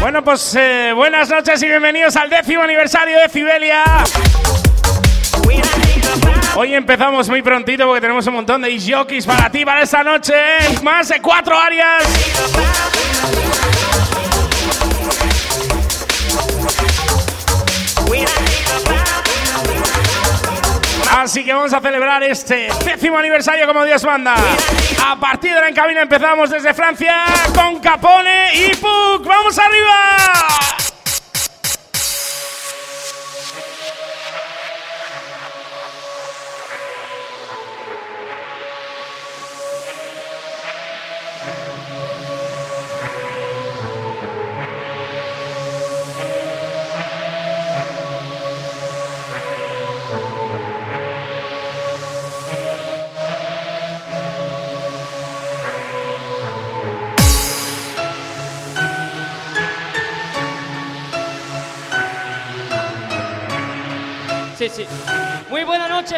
Bueno, pues eh, buenas noches y bienvenidos al décimo aniversario de Fibelia. Hoy empezamos muy prontito porque tenemos un montón de jockeys para ti para esta noche. Más de cuatro áreas. Así que vamos a celebrar este décimo aniversario como Dios manda. A partir de la encabina empezamos desde Francia con Capone y Puck. ¡Vamos arriba!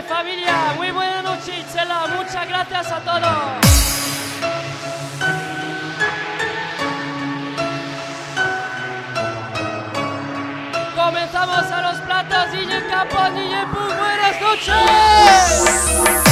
Familia, muy buena noche Itzela, muchas gracias a todos. Comenzamos a los platos, DJ Capo, DJ Pug, buenas noches.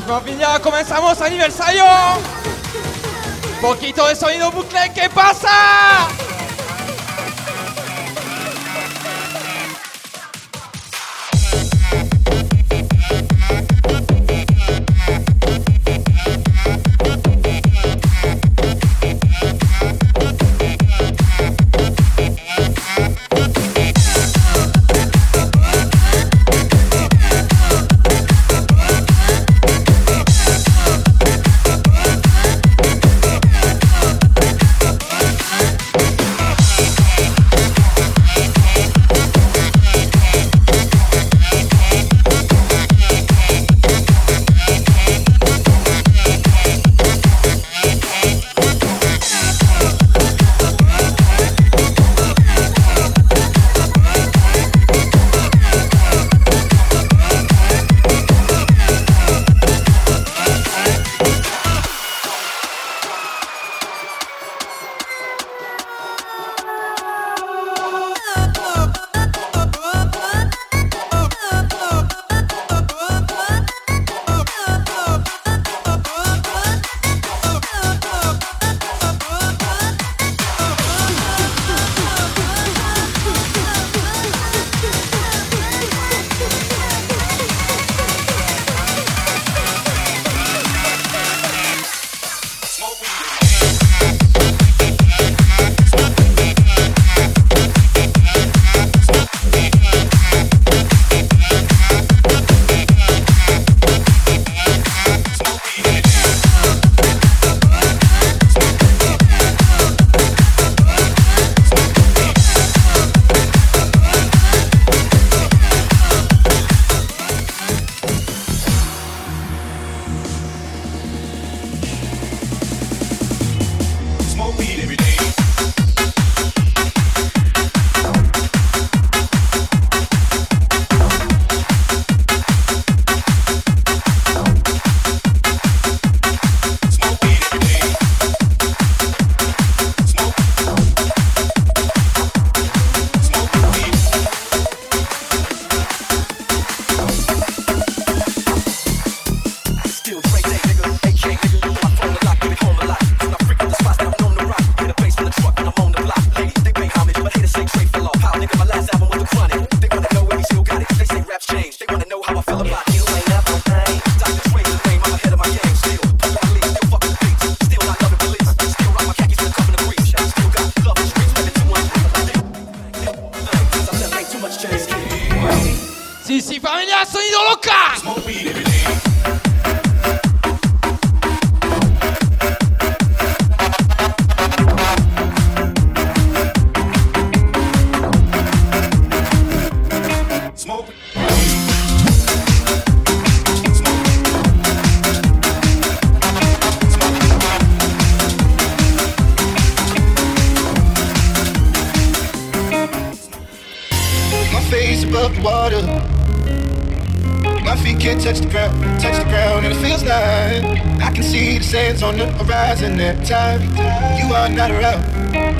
Familia, comenzamos aniversario. Poquito de sonido bucle, ¿qué pasa?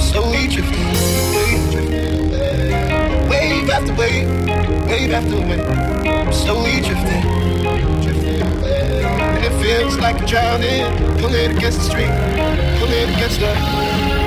Slowly drifting away. Wave after wave, wave after wave. Slowly drifting. And it feels like I'm drowning. Pulling against the stream, pulling against the.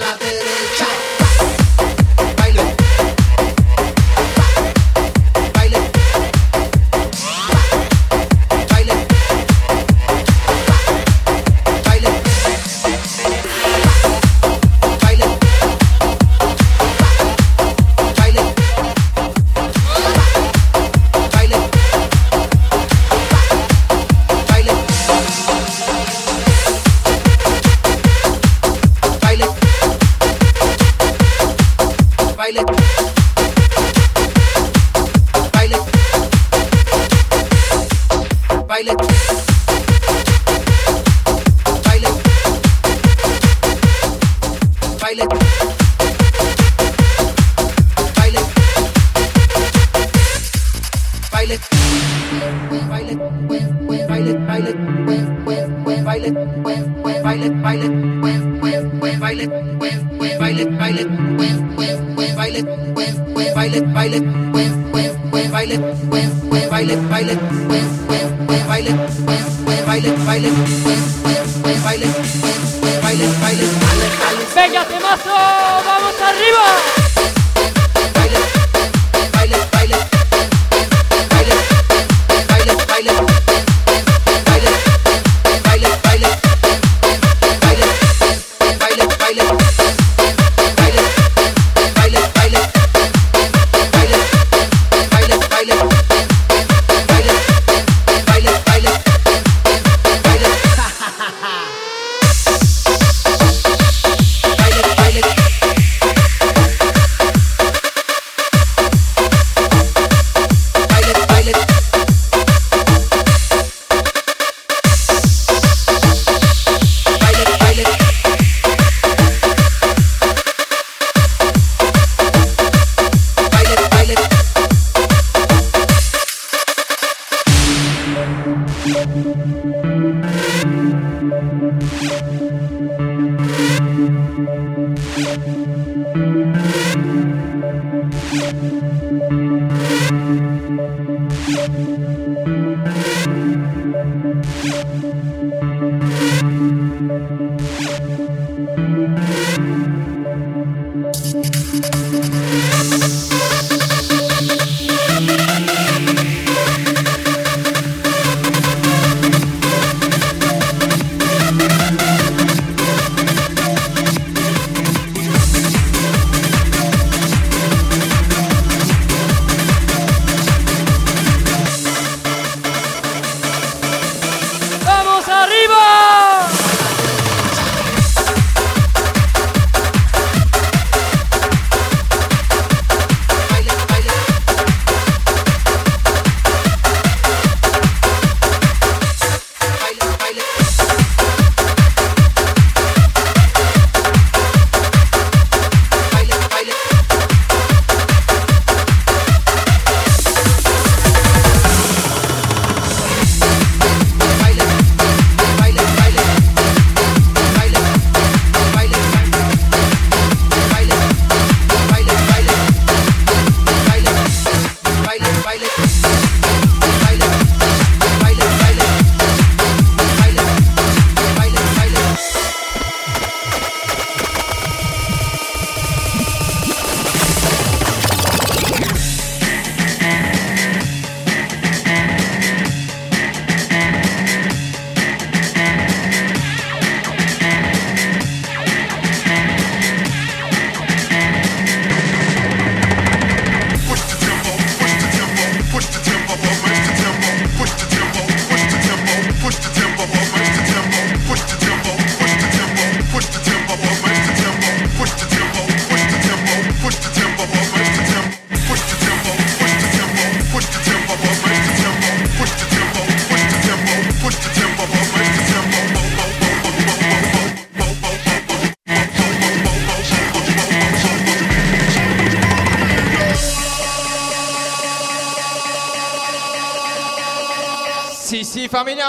Baile,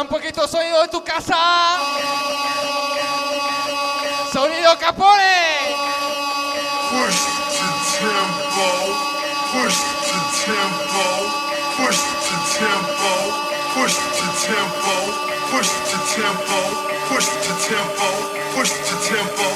un poquito sonido de tu casa. Sonido Capone. Push to tempo, push to tempo, push to tempo, push to tempo, push to tempo, push to tempo, push to tempo,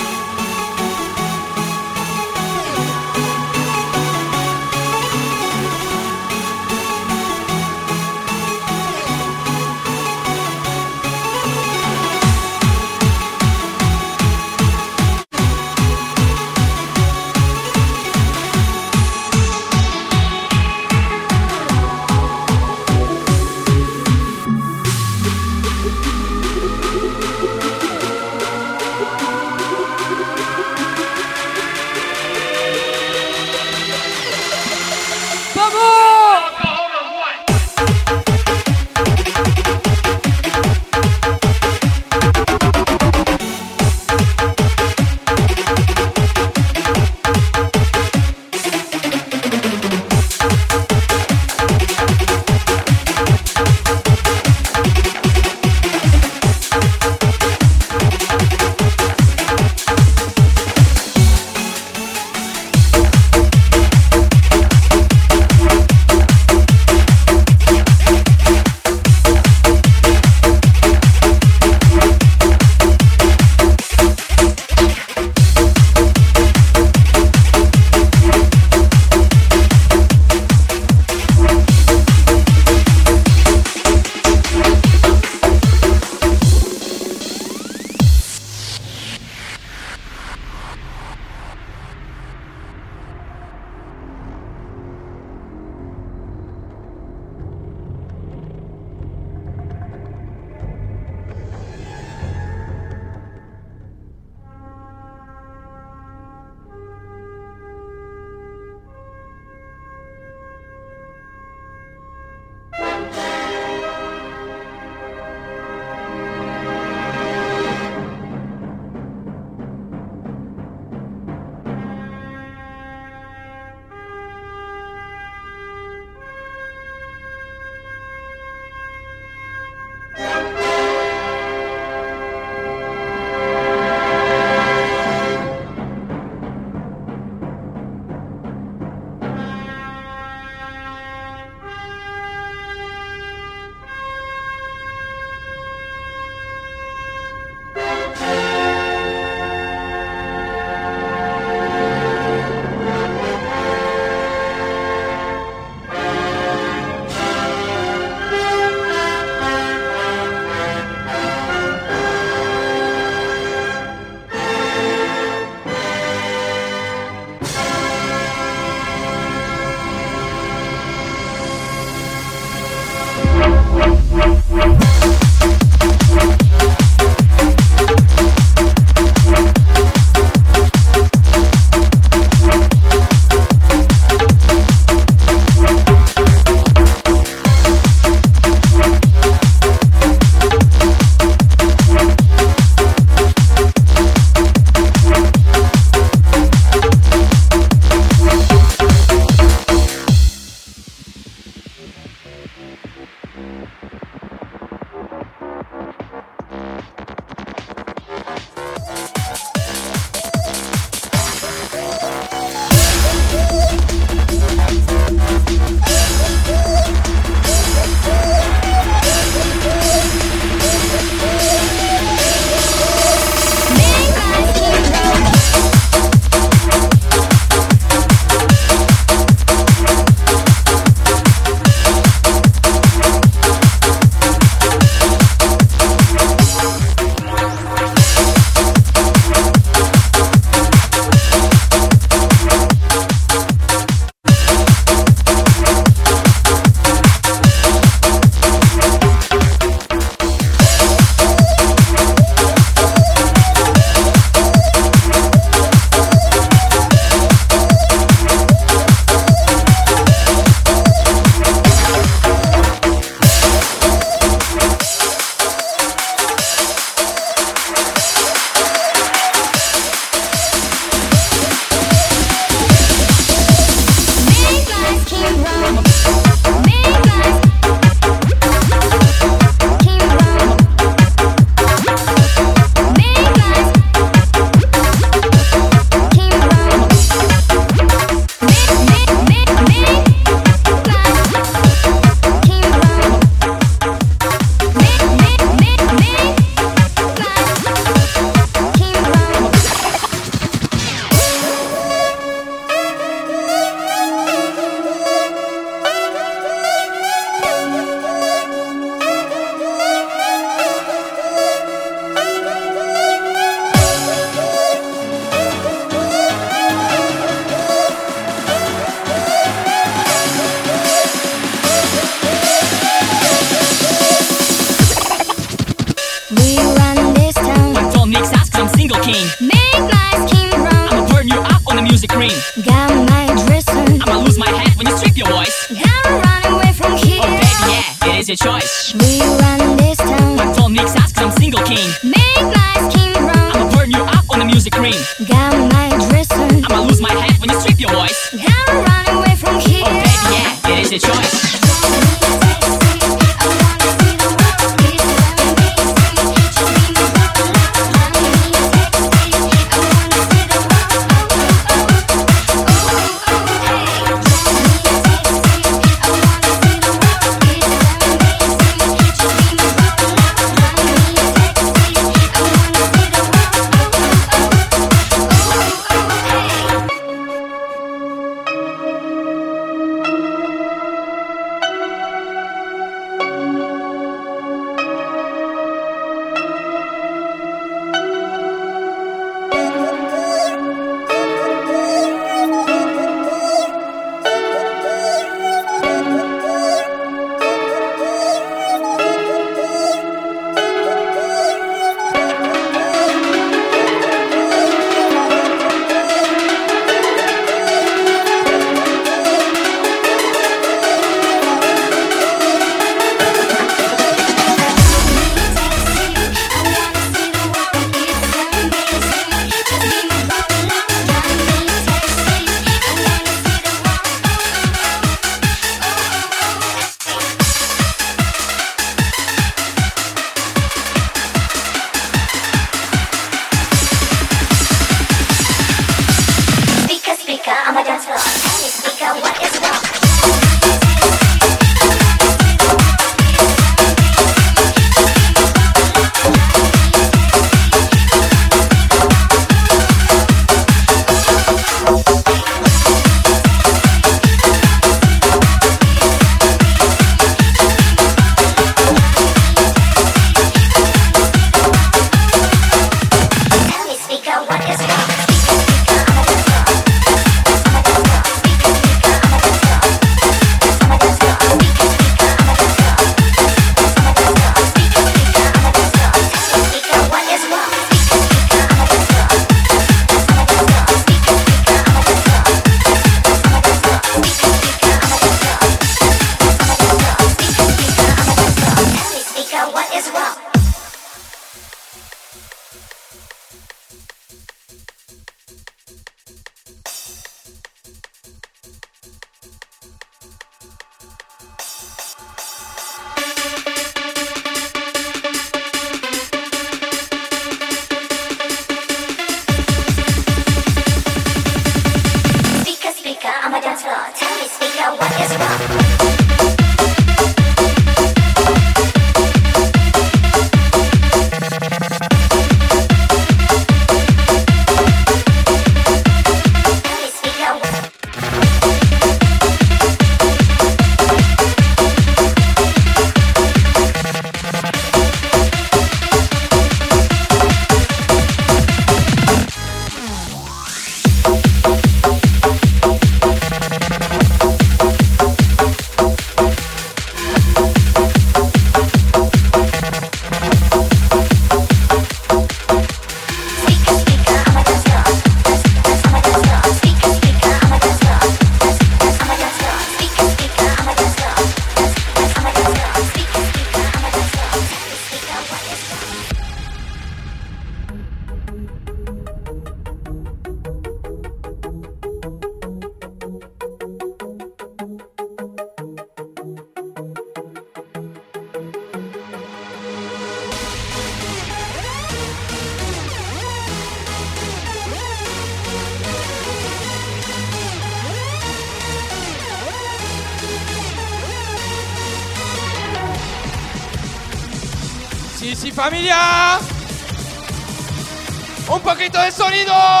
poquito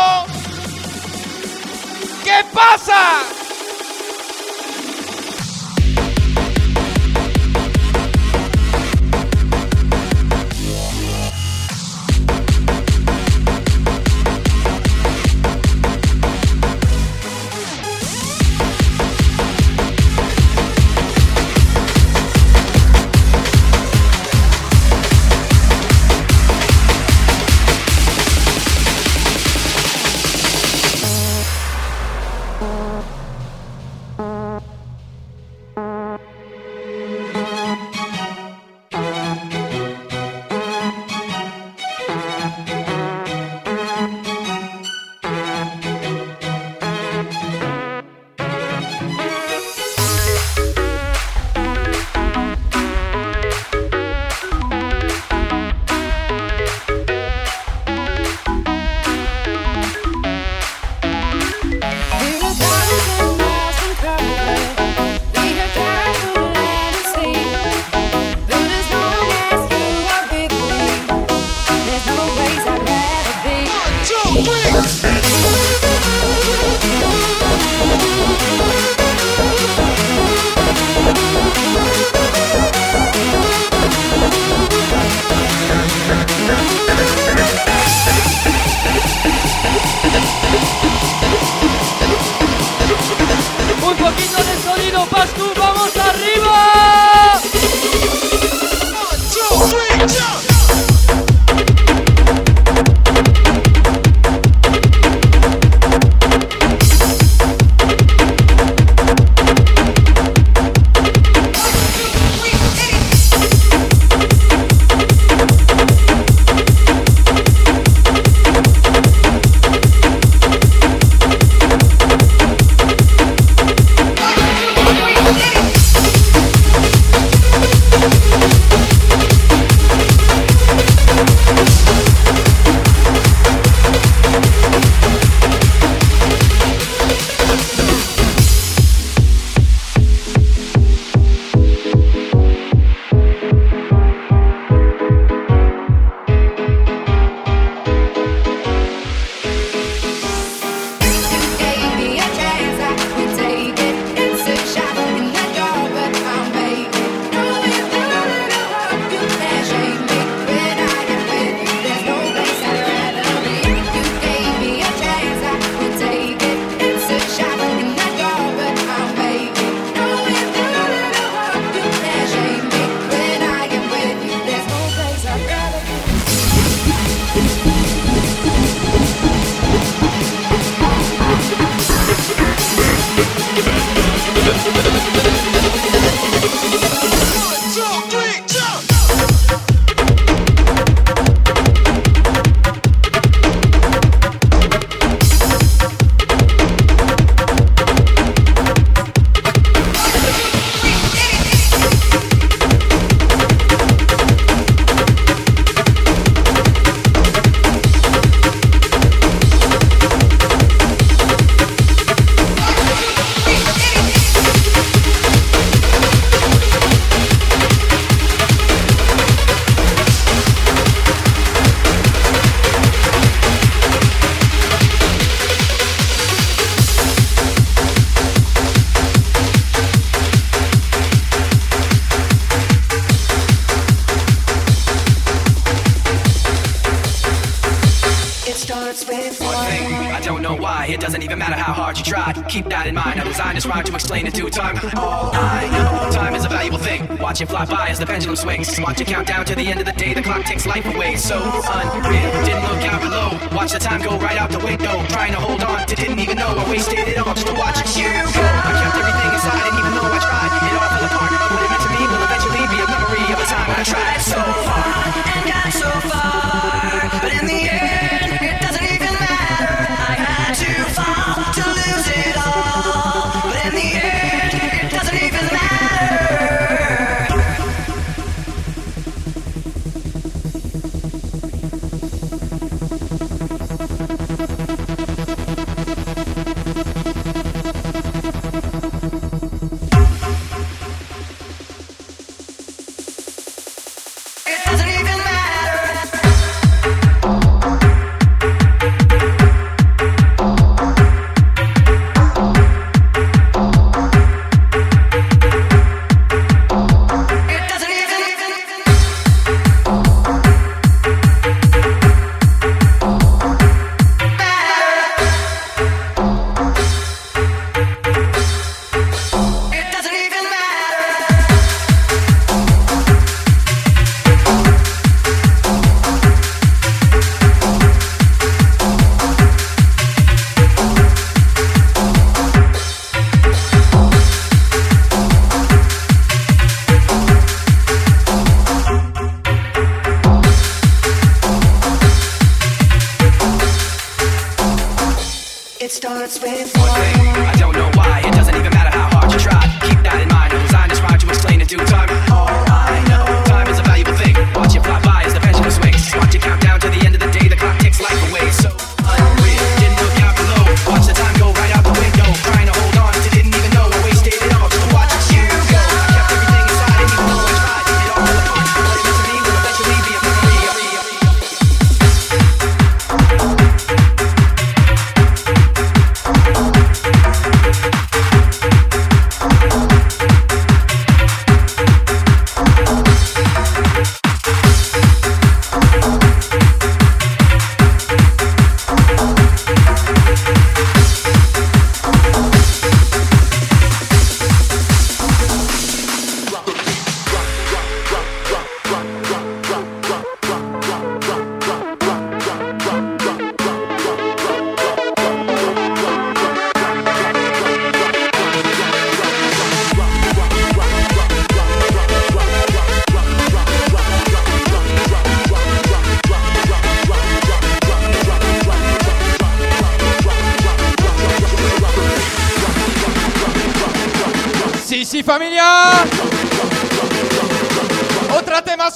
pendulum swings. Watch it count down to the end of the day, the clock takes life away. So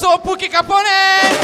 sou Puki Caponese!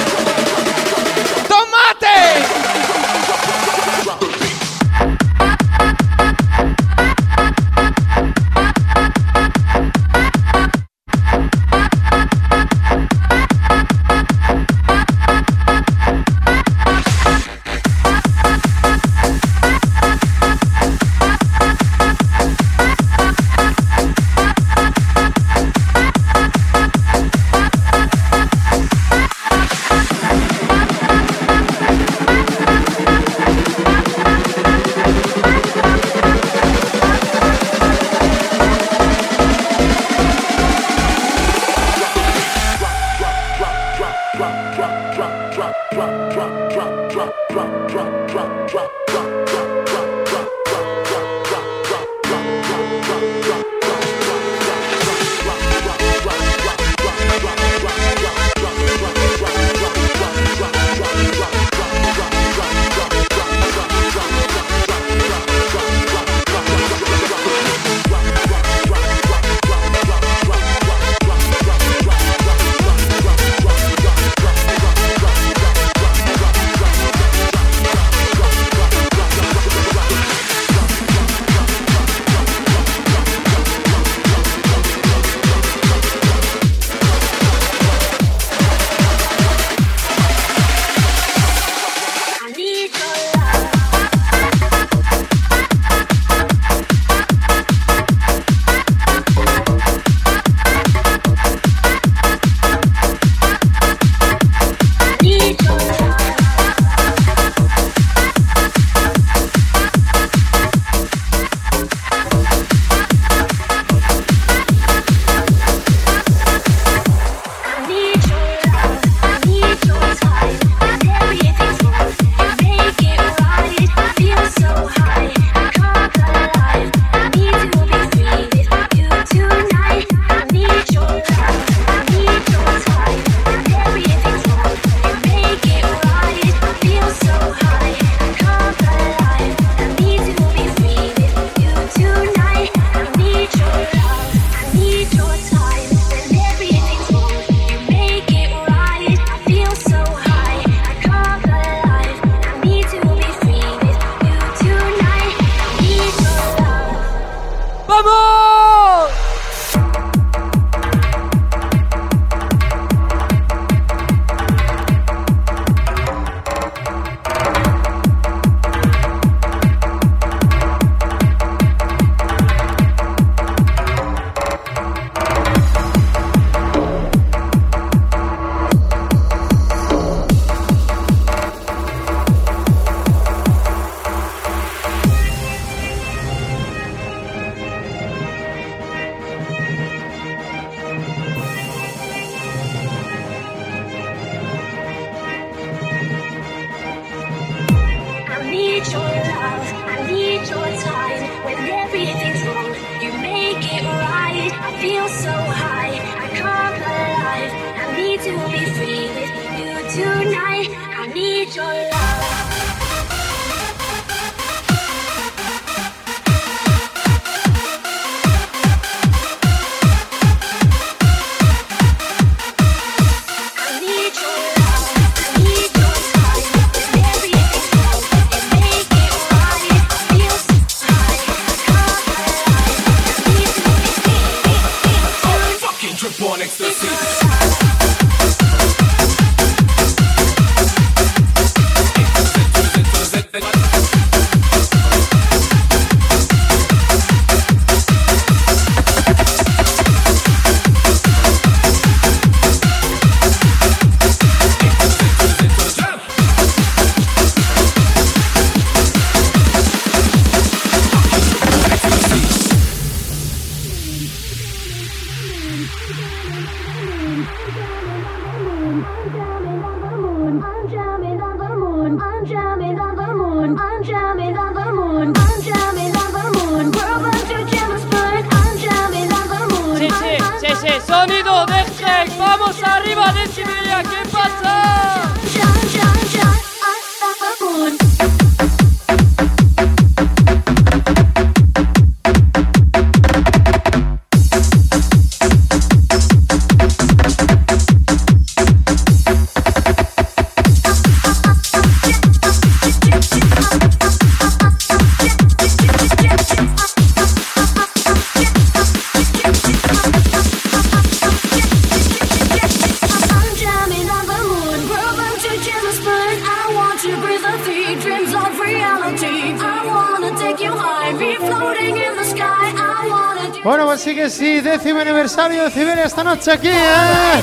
That's again. É.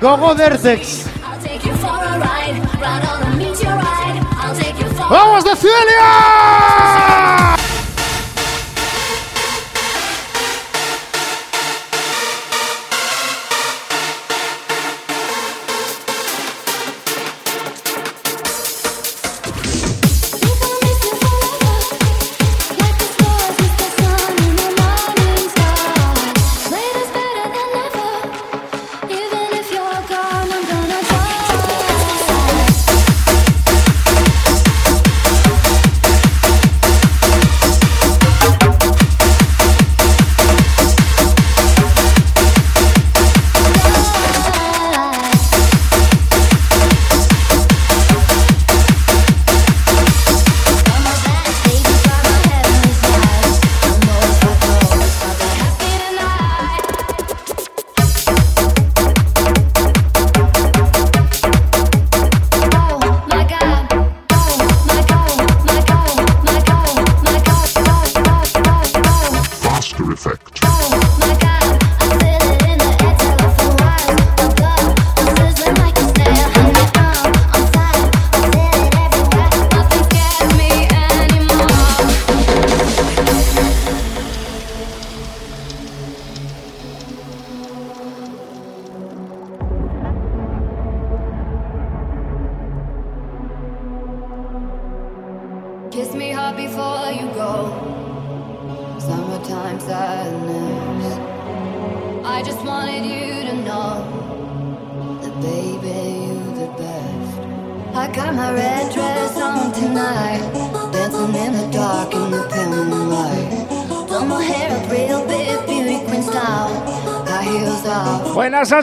Go go Vertex. Vamos de Filia!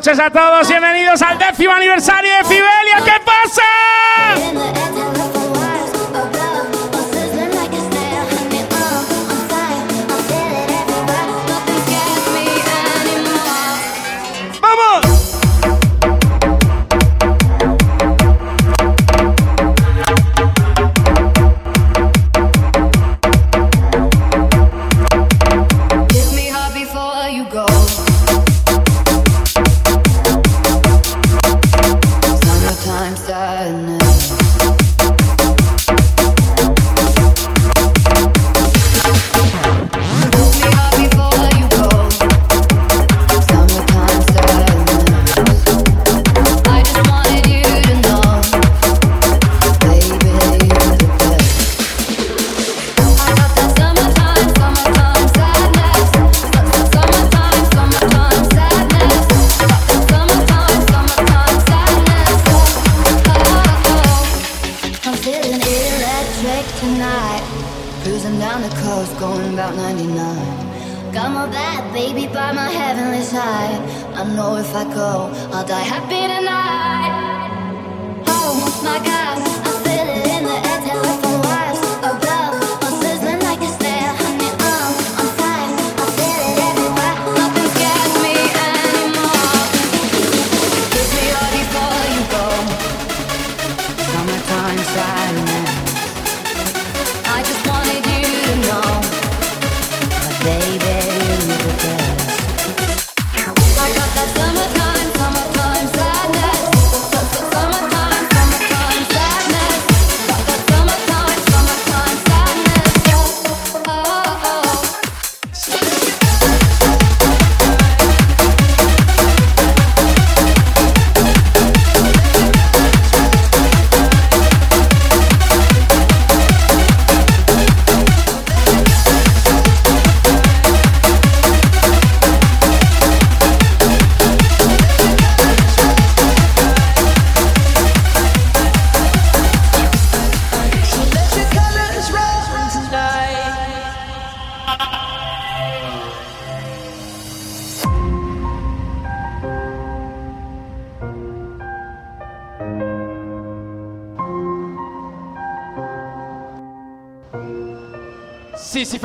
noches a todos, bienvenidos al décimo aniversario de Fibelia.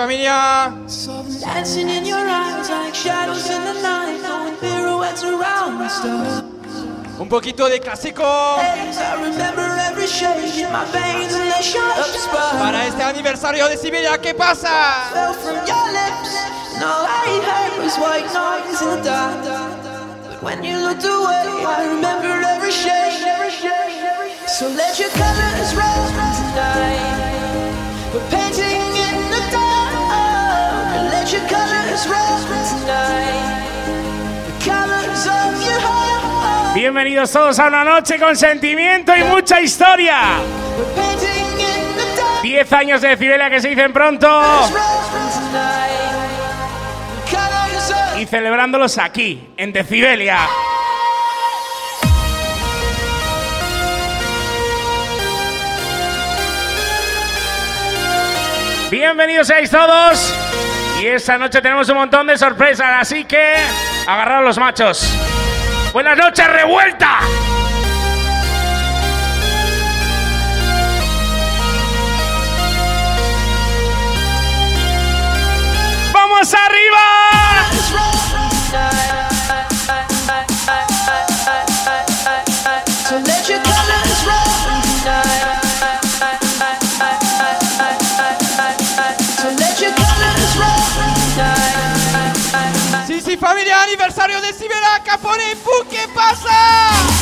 Familia. Dancing in your eyes like shadows in the night, throwing pirouettes around the stars. Un poquito de clásico para este aniversario de Siberia. ¿Qué pasa? When you looked away, I remember every shade. So let your colors tonight. Bienvenidos todos a una noche con sentimiento y mucha historia. We're painting in the dark. 10 años de Cibelia que se dicen pronto y celebrándolos aquí, en Decibelia. Bienvenidos seáis todos. Y esta noche tenemos un montón de sorpresas, así que agarraros los machos. Buenas noches, revuelta. ¡Vamos arriba! Familia. Aniversario de Siberia. Capone y Pu. ¿Qué pasa?